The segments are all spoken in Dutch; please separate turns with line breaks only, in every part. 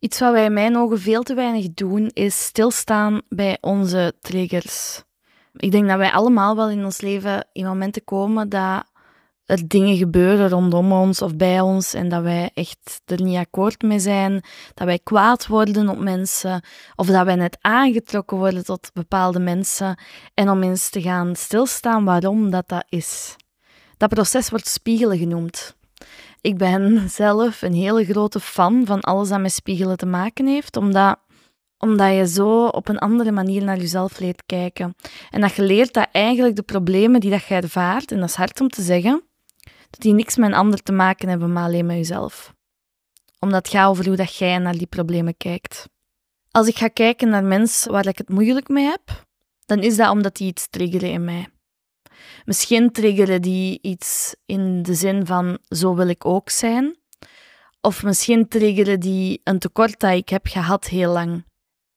Iets wat wij in mijn ogen veel te weinig doen, is stilstaan bij onze triggers. Ik denk dat wij allemaal wel in ons leven in momenten komen dat er dingen gebeuren rondom ons of bij ons en dat wij echt er niet akkoord mee zijn, dat wij kwaad worden op mensen of dat wij net aangetrokken worden tot bepaalde mensen en om eens te gaan stilstaan waarom dat dat is. Dat proces wordt spiegelen genoemd. Ik ben zelf een hele grote fan van alles dat met spiegelen te maken heeft, omdat, omdat je zo op een andere manier naar jezelf leert kijken. En dat je leert dat eigenlijk de problemen die dat je ervaart, en dat is hard om te zeggen, dat die niks met een ander te maken hebben, maar alleen met jezelf. Omdat het gaat over hoe dat jij naar die problemen kijkt. Als ik ga kijken naar mensen waar ik het moeilijk mee heb, dan is dat omdat die iets triggeren in mij. Misschien triggeren die iets in de zin van zo wil ik ook zijn. Of misschien triggeren die een tekort dat ik heb gehad heel lang.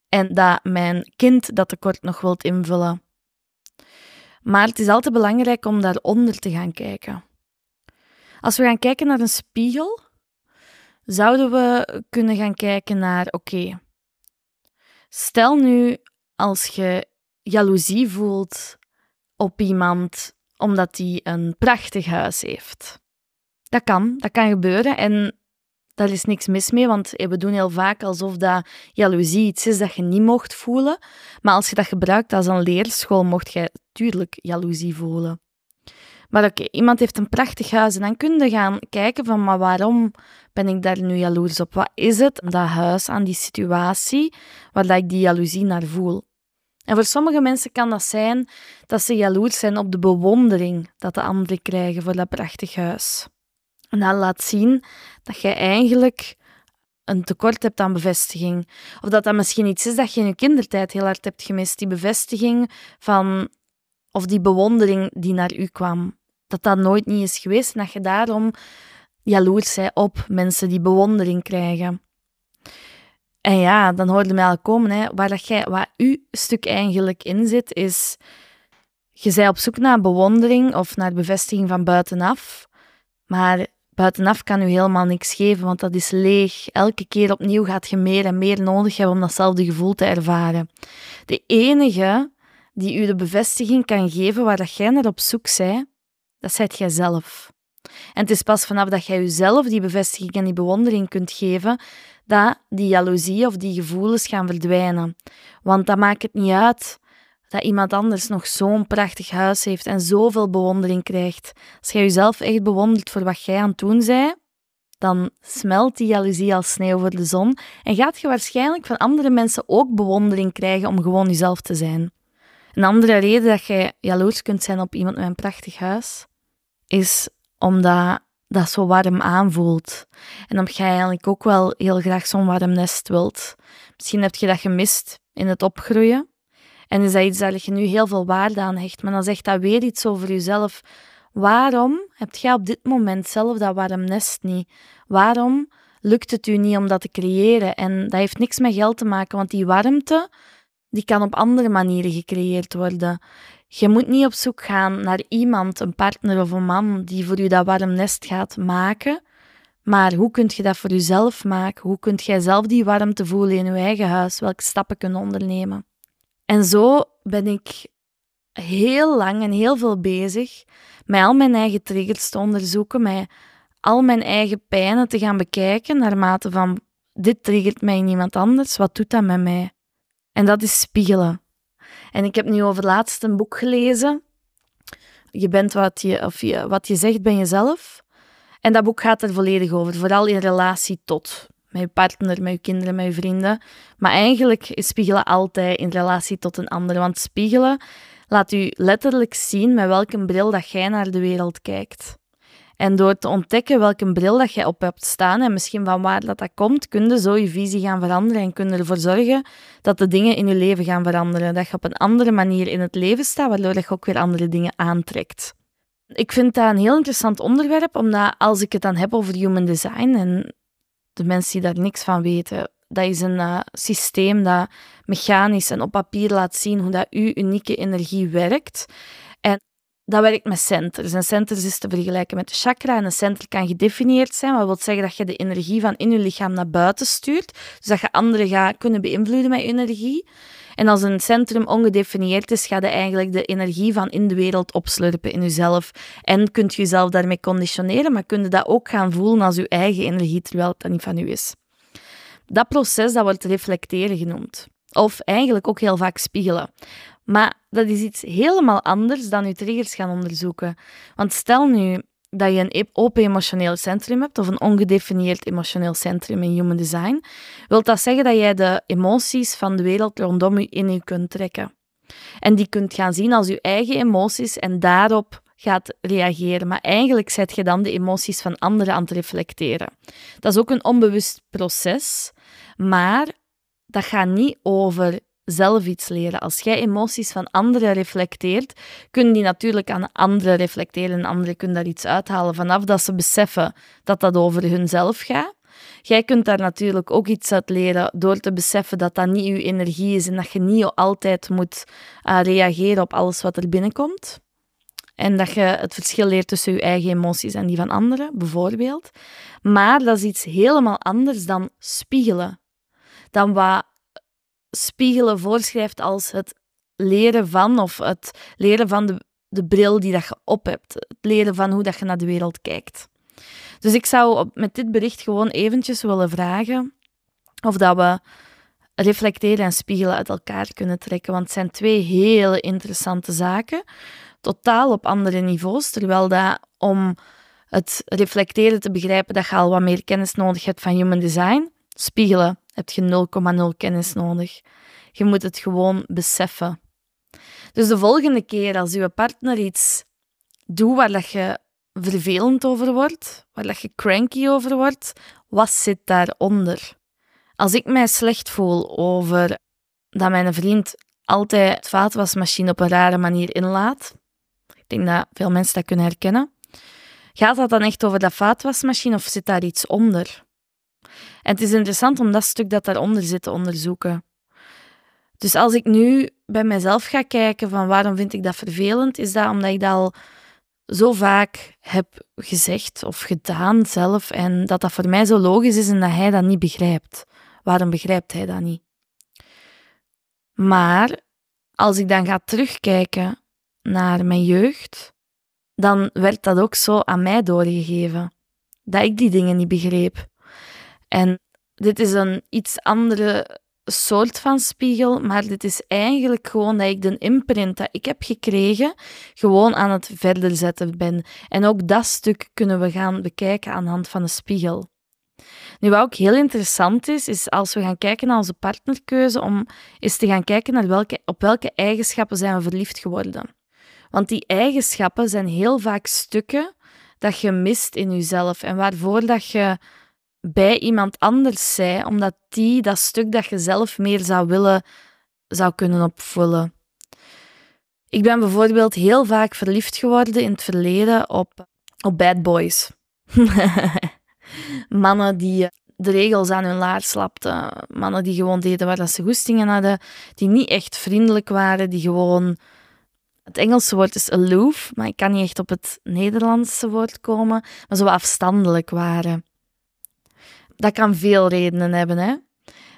En dat mijn kind dat tekort nog wilt invullen. Maar het is altijd belangrijk om daaronder te gaan kijken. Als we gaan kijken naar een spiegel, zouden we kunnen gaan kijken naar: oké, stel nu als je jaloezie voelt op iemand omdat hij een prachtig huis heeft. Dat kan, dat kan gebeuren en daar is niks mis mee, want we doen heel vaak alsof dat jaloezie iets is dat je niet mocht voelen. Maar als je dat gebruikt als een leerschool, mocht je tuurlijk jaloezie voelen. Maar oké, iemand heeft een prachtig huis en dan kun je gaan kijken van, maar waarom ben ik daar nu jaloers op? Wat is het, dat huis, aan die situatie, waar ik die jaloezie naar voel? En voor sommige mensen kan dat zijn dat ze jaloers zijn op de bewondering dat de anderen krijgen voor dat prachtig huis. En dat laat zien dat jij eigenlijk een tekort hebt aan bevestiging. Of dat dat misschien iets is dat je in je kindertijd heel hard hebt gemist. Die bevestiging van, of die bewondering die naar u kwam. Dat dat nooit niet is geweest en dat je daarom jaloers bent op mensen die bewondering krijgen. En ja, dan hoorde mij al komen. Hè. Waar, dat jij, waar uw stuk eigenlijk in zit, is... Je bent op zoek naar bewondering of naar bevestiging van buitenaf. Maar buitenaf kan u helemaal niks geven, want dat is leeg. Elke keer opnieuw gaat je meer en meer nodig hebben om datzelfde gevoel te ervaren. De enige die u de bevestiging kan geven waar dat jij naar op zoek bent, dat zijt jij zelf. En het is pas vanaf dat jij jezelf die bevestiging en die bewondering kunt geven, dat die jaloezie of die gevoelens gaan verdwijnen. Want dat maakt het niet uit dat iemand anders nog zo'n prachtig huis heeft en zoveel bewondering krijgt. Als jij jezelf echt bewondert voor wat jij aan het doen bent, dan smelt die jaloezie als sneeuw voor de zon en gaat je waarschijnlijk van andere mensen ook bewondering krijgen om gewoon jezelf te zijn. Een andere reden dat jij jaloers kunt zijn op iemand met een prachtig huis, is omdat dat zo warm aanvoelt. En omdat jij eigenlijk ook wel heel graag zo'n warm nest wilt. Misschien heb je dat gemist in het opgroeien. En is dat iets dat je nu heel veel waarde aan hecht. Maar dan zegt dat weer iets over jezelf. Waarom heb jij op dit moment zelf dat warm nest niet? Waarom lukt het u niet om dat te creëren? En dat heeft niks met geld te maken, want die warmte die kan op andere manieren gecreëerd worden. Je moet niet op zoek gaan naar iemand, een partner of een man, die voor je dat warm nest gaat maken. Maar hoe kun je dat voor jezelf maken? Hoe kunt jij zelf die warmte voelen in je eigen huis? Welke stappen kunnen ondernemen? En zo ben ik heel lang en heel veel bezig met al mijn eigen triggers te onderzoeken, met al mijn eigen pijnen te gaan bekijken, naarmate van dit triggert mij in iemand anders, wat doet dat met mij? En dat is spiegelen. En ik heb nu over laatst een boek gelezen. Je bent wat je, of je, wat je zegt, ben jezelf. En dat boek gaat er volledig over, vooral in relatie tot. Met je partner, met je kinderen, met je vrienden. Maar eigenlijk is spiegelen altijd in relatie tot een ander. Want spiegelen laat u letterlijk zien met welke bril dat jij naar de wereld kijkt. En door te ontdekken welke bril dat jij op hebt staan en misschien van waar dat, dat komt, kun je zo je visie gaan veranderen en kun je ervoor zorgen dat de dingen in je leven gaan veranderen. Dat je op een andere manier in het leven staat, waardoor je ook weer andere dingen aantrekt. Ik vind dat een heel interessant onderwerp, omdat als ik het dan heb over human design en de mensen die daar niks van weten, dat is een uh, systeem dat mechanisch en op papier laat zien hoe dat uw unieke energie werkt. En dat werkt met centers. En centers is te vergelijken met de chakra. En een center kan gedefinieerd zijn, wat wil zeggen dat je de energie van in je lichaam naar buiten stuurt. Dus dat je anderen gaat kunnen beïnvloeden met energie. En als een centrum ongedefinieerd is, ga je eigenlijk de energie van in de wereld opslurpen in jezelf. En kunt je jezelf daarmee conditioneren, maar kun je dat ook gaan voelen als je eigen energie, terwijl het dat niet van u is. Dat proces dat wordt reflecteren genoemd. Of eigenlijk ook heel vaak spiegelen. Maar dat is iets helemaal anders dan je triggers gaan onderzoeken. Want stel nu dat je een e- open emotioneel centrum hebt of een ongedefinieerd emotioneel centrum in Human Design, wil dat zeggen dat jij de emoties van de wereld rondom je in je kunt trekken. En die kunt gaan zien als je eigen emoties en daarop gaat reageren. Maar eigenlijk zet je dan de emoties van anderen aan het reflecteren. Dat is ook een onbewust proces, maar dat gaat niet over zelf iets leren. Als jij emoties van anderen reflecteert, kunnen die natuurlijk aan anderen reflecteren en anderen kunnen daar iets uithalen vanaf dat ze beseffen dat dat over hunzelf gaat. Jij kunt daar natuurlijk ook iets uit leren door te beseffen dat dat niet je energie is en dat je niet altijd moet uh, reageren op alles wat er binnenkomt. En dat je het verschil leert tussen je eigen emoties en die van anderen, bijvoorbeeld. Maar dat is iets helemaal anders dan spiegelen. Dan wat spiegelen voorschrijft als het leren van, of het leren van de, de bril die dat je op hebt. Het leren van hoe dat je naar de wereld kijkt. Dus ik zou met dit bericht gewoon eventjes willen vragen of dat we reflecteren en spiegelen uit elkaar kunnen trekken. Want het zijn twee hele interessante zaken, totaal op andere niveaus. Terwijl dat om het reflecteren te begrijpen, dat je al wat meer kennis nodig hebt van human design. Spiegelen heb je 0,0 kennis nodig. Je moet het gewoon beseffen. Dus de volgende keer als je partner iets doet waar dat je vervelend over wordt, waar dat je cranky over wordt, wat zit daaronder? Als ik mij slecht voel over dat mijn vriend altijd het vaatwasmachine op een rare manier inlaat, ik denk dat veel mensen dat kunnen herkennen, gaat dat dan echt over dat vaatwasmachine of zit daar iets onder? En het is interessant om dat stuk dat daaronder zit te onderzoeken. Dus als ik nu bij mezelf ga kijken van waarom vind ik dat vervelend, is dat omdat ik dat al zo vaak heb gezegd of gedaan zelf en dat dat voor mij zo logisch is en dat hij dat niet begrijpt. Waarom begrijpt hij dat niet? Maar als ik dan ga terugkijken naar mijn jeugd, dan werd dat ook zo aan mij doorgegeven. Dat ik die dingen niet begreep. En dit is een iets andere soort van spiegel, maar dit is eigenlijk gewoon dat ik de imprint dat ik heb gekregen gewoon aan het verder zetten ben. En ook dat stuk kunnen we gaan bekijken aan de hand van een spiegel. Nu, wat ook heel interessant is, is als we gaan kijken naar onze partnerkeuze, om eens te gaan kijken naar welke, op welke eigenschappen zijn we verliefd geworden. Want die eigenschappen zijn heel vaak stukken dat je mist in jezelf en waarvoor dat je bij iemand anders zij, omdat die dat stuk dat je zelf meer zou willen, zou kunnen opvullen. Ik ben bijvoorbeeld heel vaak verliefd geworden in het verleden op, op bad boys. Mannen die de regels aan hun laars slapten. Mannen die gewoon deden waar ze goestingen hadden. Die niet echt vriendelijk waren. Die gewoon... Het Engelse woord is aloof, maar ik kan niet echt op het Nederlandse woord komen. Maar zo afstandelijk waren dat kan veel redenen hebben. Hè?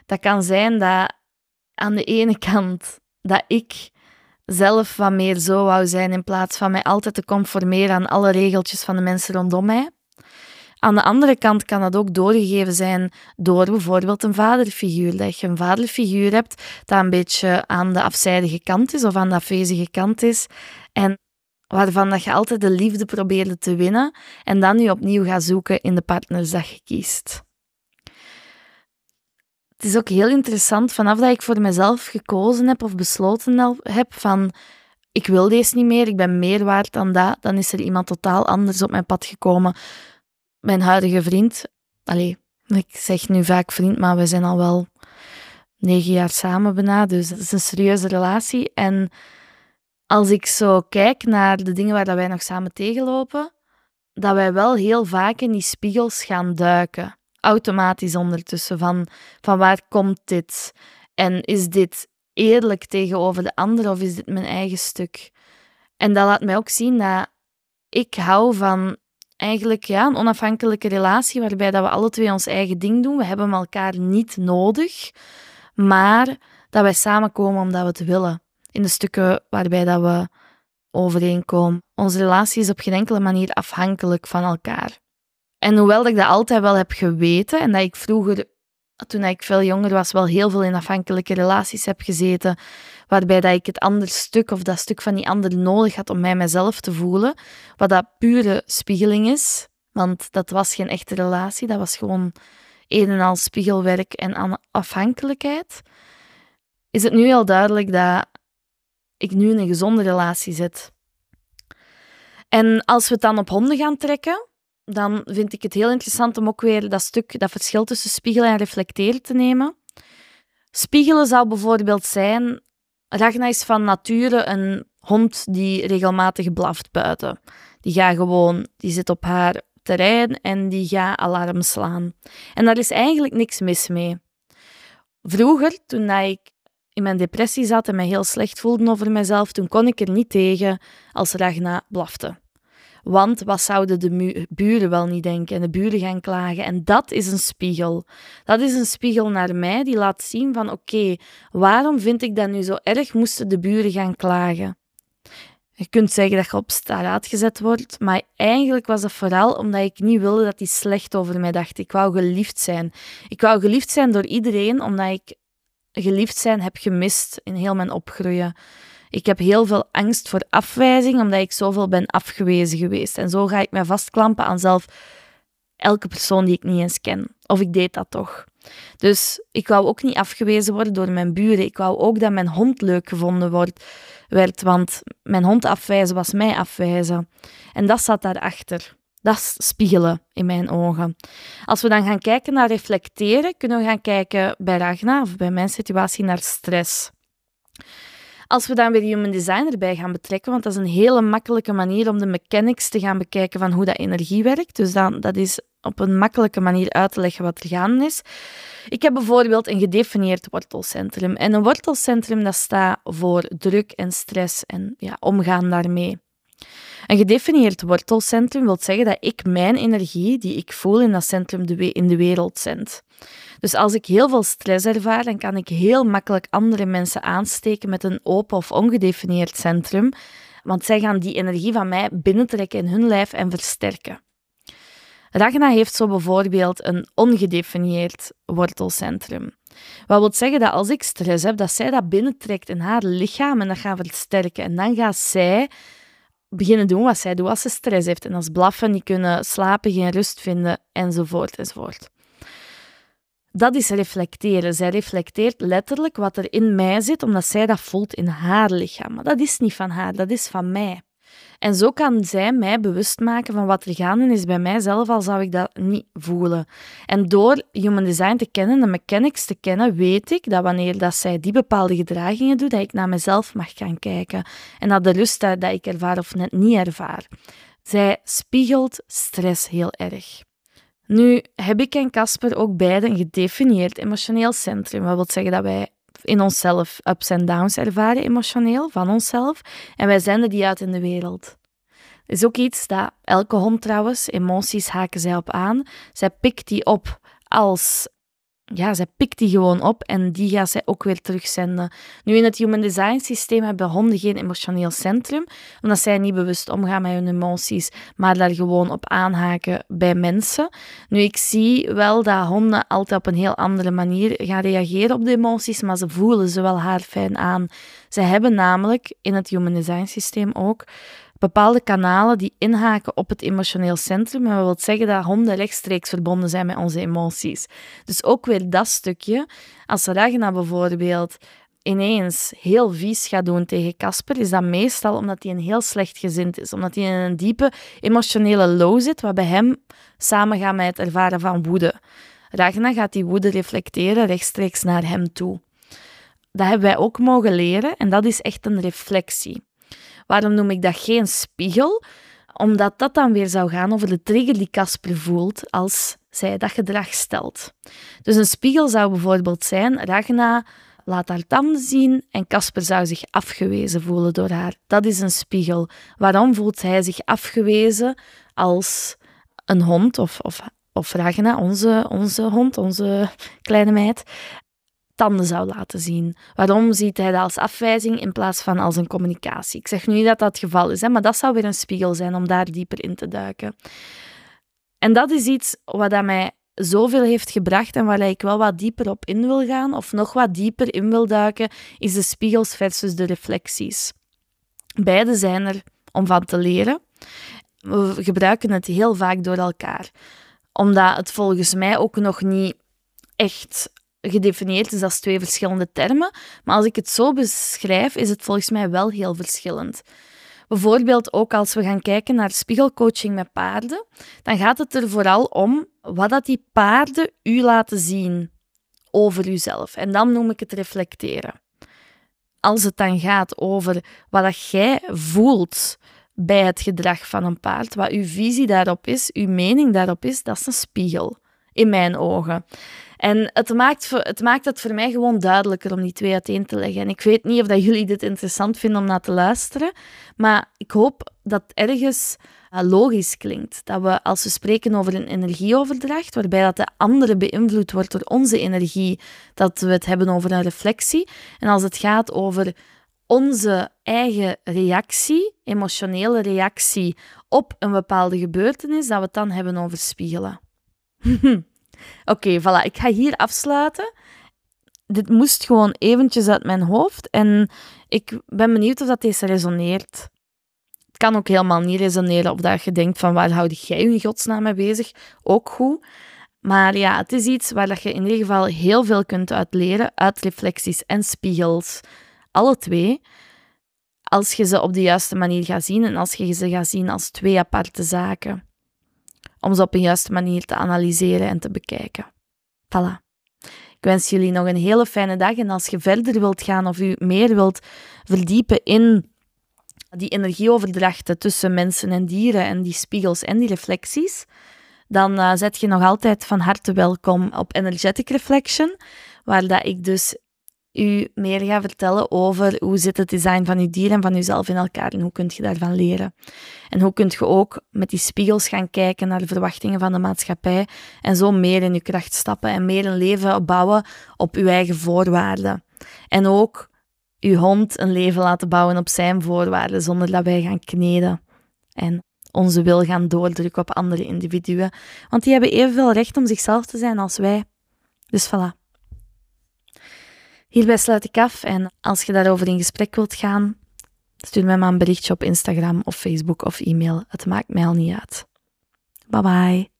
Dat kan zijn dat aan de ene kant dat ik zelf wat meer zo wou zijn in plaats van mij altijd te conformeren aan alle regeltjes van de mensen rondom mij. Aan de andere kant kan dat ook doorgegeven zijn door bijvoorbeeld een vaderfiguur. Dat je een vaderfiguur hebt dat een beetje aan de afzijdige kant is of aan de afwezige kant is. En waarvan dat je altijd de liefde probeerde te winnen en dan nu opnieuw gaat zoeken in de partners dat je kiest het is ook heel interessant, vanaf dat ik voor mezelf gekozen heb of besloten heb van ik wil deze niet meer, ik ben meer waard dan dat, dan is er iemand totaal anders op mijn pad gekomen. Mijn huidige vriend, allee, ik zeg nu vaak vriend, maar we zijn al wel negen jaar samen bijna, dus dat is een serieuze relatie. En als ik zo kijk naar de dingen waar dat wij nog samen tegenlopen, dat wij wel heel vaak in die spiegels gaan duiken automatisch ondertussen van, van waar komt dit? En is dit eerlijk tegenover de ander of is dit mijn eigen stuk? En dat laat mij ook zien dat ik hou van eigenlijk ja, een onafhankelijke relatie waarbij dat we alle twee ons eigen ding doen. We hebben elkaar niet nodig, maar dat wij samenkomen omdat we het willen. In de stukken waarbij dat we overeenkomen. Onze relatie is op geen enkele manier afhankelijk van elkaar. En hoewel ik dat altijd wel heb geweten en dat ik vroeger, toen ik veel jonger was, wel heel veel in afhankelijke relaties heb gezeten, waarbij dat ik het andere stuk of dat stuk van die ander nodig had om mij mezelf te voelen, wat dat pure spiegeling is, want dat was geen echte relatie, dat was gewoon een en al spiegelwerk en afhankelijkheid, is het nu al duidelijk dat ik nu in een gezonde relatie zit. En als we het dan op honden gaan trekken, dan vind ik het heel interessant om ook weer dat stuk, dat verschil tussen spiegelen en reflecteren te nemen. Spiegelen zou bijvoorbeeld zijn, Ragna is van nature een hond die regelmatig blaft buiten. Die gaat gewoon, die zit op haar terrein en die gaat alarm slaan. En daar is eigenlijk niks mis mee. Vroeger, toen ik in mijn depressie zat en me heel slecht voelde over mezelf, toen kon ik er niet tegen als Ragna blafte. Want wat zouden de buren wel niet denken en de buren gaan klagen? En dat is een spiegel. Dat is een spiegel naar mij die laat zien van oké, waarom vind ik dat nu zo erg moesten de buren gaan klagen? Je kunt zeggen dat je op straat gezet wordt, maar eigenlijk was dat vooral omdat ik niet wilde dat hij slecht over mij dacht. Ik wou geliefd zijn. Ik wou geliefd zijn door iedereen, omdat ik geliefd zijn heb gemist in heel mijn opgroeien. Ik heb heel veel angst voor afwijzing, omdat ik zoveel ben afgewezen geweest. En zo ga ik mij vastklampen aan zelf elke persoon die ik niet eens ken. Of ik deed dat toch. Dus ik wou ook niet afgewezen worden door mijn buren. Ik wou ook dat mijn hond leuk gevonden wordt, werd, want mijn hond afwijzen was mij afwijzen. En dat zat daarachter. Dat is spiegelen in mijn ogen. Als we dan gaan kijken naar reflecteren, kunnen we gaan kijken bij Ragna of bij mijn situatie naar stress. Als we dan weer human design erbij gaan betrekken, want dat is een hele makkelijke manier om de mechanics te gaan bekijken van hoe dat energie werkt. Dus dan, dat is op een makkelijke manier uit te leggen wat er gaande is. Ik heb bijvoorbeeld een gedefinieerd wortelcentrum. En een wortelcentrum dat staat voor druk en stress en ja, omgaan daarmee. Een gedefinieerd wortelcentrum wil zeggen dat ik mijn energie die ik voel in dat centrum in de wereld zend. Dus als ik heel veel stress ervaar, dan kan ik heel makkelijk andere mensen aansteken met een open of ongedefinieerd centrum, want zij gaan die energie van mij binnentrekken in hun lijf en versterken. Ragna heeft zo bijvoorbeeld een ongedefinieerd wortelcentrum. Wat wil zeggen dat als ik stress heb, dat zij dat binnentrekt in haar lichaam en dat gaat versterken. En dan gaat zij beginnen doen wat zij doet als ze stress heeft. En als blaffen, die kunnen slapen, geen rust vinden, enzovoort, enzovoort. Dat is reflecteren. Zij reflecteert letterlijk wat er in mij zit, omdat zij dat voelt in haar lichaam. Maar dat is niet van haar, dat is van mij. En zo kan zij mij bewust maken van wat er gaande is bij mijzelf, al zou ik dat niet voelen. En door human design te kennen, de mechanics te kennen, weet ik dat wanneer dat zij die bepaalde gedragingen doet, dat ik naar mezelf mag gaan kijken. En dat de rust dat ik ervaar of net niet ervaar. Zij spiegelt stress heel erg. Nu heb ik en Casper ook beide een gedefinieerd emotioneel centrum. Wat wil zeggen dat wij in onszelf ups en downs ervaren emotioneel, van onszelf. En wij zenden die uit in de wereld. Dat is ook iets dat elke hond trouwens, emoties haken zij op aan. Zij pikt die op als ja, zij pikt die gewoon op en die gaat zij ook weer terugzenden. Nu, in het Human Design systeem hebben honden geen emotioneel centrum, omdat zij niet bewust omgaan met hun emoties, maar daar gewoon op aanhaken bij mensen. Nu, ik zie wel dat honden altijd op een heel andere manier gaan reageren op de emoties, maar ze voelen ze wel haar fijn aan. Ze hebben namelijk in het Human Design systeem ook bepaalde kanalen die inhaken op het emotioneel centrum. En dat wil zeggen dat honden rechtstreeks verbonden zijn met onze emoties. Dus ook weer dat stukje. Als Ragna bijvoorbeeld ineens heel vies gaat doen tegen Casper, is dat meestal omdat hij een heel slecht gezind is. Omdat hij in een diepe emotionele low zit, wat bij hem samengaat met het ervaren van woede. Ragna gaat die woede reflecteren rechtstreeks naar hem toe. Dat hebben wij ook mogen leren en dat is echt een reflectie. Waarom noem ik dat geen spiegel? Omdat dat dan weer zou gaan over de trigger die Casper voelt als zij dat gedrag stelt. Dus een spiegel zou bijvoorbeeld zijn: Ragna laat haar tanden zien en Casper zou zich afgewezen voelen door haar. Dat is een spiegel. Waarom voelt hij zich afgewezen als een hond of, of, of Ragna, onze, onze hond, onze kleine meid, tanden zou laten zien. Waarom ziet hij dat als afwijzing in plaats van als een communicatie? Ik zeg nu niet dat dat het geval is, hè, maar dat zou weer een spiegel zijn om daar dieper in te duiken. En dat is iets wat dat mij zoveel heeft gebracht en waar ik wel wat dieper op in wil gaan, of nog wat dieper in wil duiken, is de spiegels versus de reflecties. Beide zijn er om van te leren. We gebruiken het heel vaak door elkaar, omdat het volgens mij ook nog niet echt gedefinieerd is als twee verschillende termen. Maar als ik het zo beschrijf, is het volgens mij wel heel verschillend. Bijvoorbeeld ook als we gaan kijken naar spiegelcoaching met paarden, dan gaat het er vooral om wat dat die paarden u laten zien over uzelf. En dan noem ik het reflecteren. Als het dan gaat over wat dat jij voelt bij het gedrag van een paard, wat uw visie daarop is, uw mening daarop is, dat is een spiegel in mijn ogen. En het maakt, het maakt het voor mij gewoon duidelijker om die twee uiteen te leggen. En ik weet niet of dat jullie dit interessant vinden om naar te luisteren, maar ik hoop dat ergens eh, logisch klinkt. Dat we, als we spreken over een energieoverdracht, waarbij dat de andere beïnvloed wordt door onze energie, dat we het hebben over een reflectie. En als het gaat over onze eigen reactie, emotionele reactie op een bepaalde gebeurtenis, dat we het dan hebben over spiegelen. Oké, voilà. Ik ga hier afsluiten. Dit moest gewoon eventjes uit mijn hoofd. En ik ben benieuwd of dat deze resoneert. Het kan ook helemaal niet resoneren of dat je denkt van waar houd jij je in godsnaam mee bezig. Ook goed. Maar ja, het is iets waar dat je in ieder geval heel veel kunt uit leren. Uit reflecties en spiegels. Alle twee. Als je ze op de juiste manier gaat zien en als je ze gaat zien als twee aparte zaken om ze op een juiste manier te analyseren en te bekijken. Voilà. Ik wens jullie nog een hele fijne dag en als je verder wilt gaan of u meer wilt verdiepen in die energieoverdrachten tussen mensen en dieren en die spiegels en die reflecties, dan uh, zet je nog altijd van harte welkom op Energetic Reflection, waar dat ik dus u meer ga vertellen over hoe zit het design van uw dier en van uzelf in elkaar en hoe kunt je daarvan leren. En hoe kunt je ook met die spiegels gaan kijken naar de verwachtingen van de maatschappij en zo meer in uw kracht stappen en meer een leven bouwen op uw eigen voorwaarden. En ook uw hond een leven laten bouwen op zijn voorwaarden zonder dat wij gaan kneden en onze wil gaan doordrukken op andere individuen. Want die hebben evenveel recht om zichzelf te zijn als wij. Dus voilà. Hierbij sluit ik af en als je daarover in gesprek wilt gaan, stuur mij maar een berichtje op Instagram of Facebook of e-mail. Het maakt mij al niet uit. Bye bye.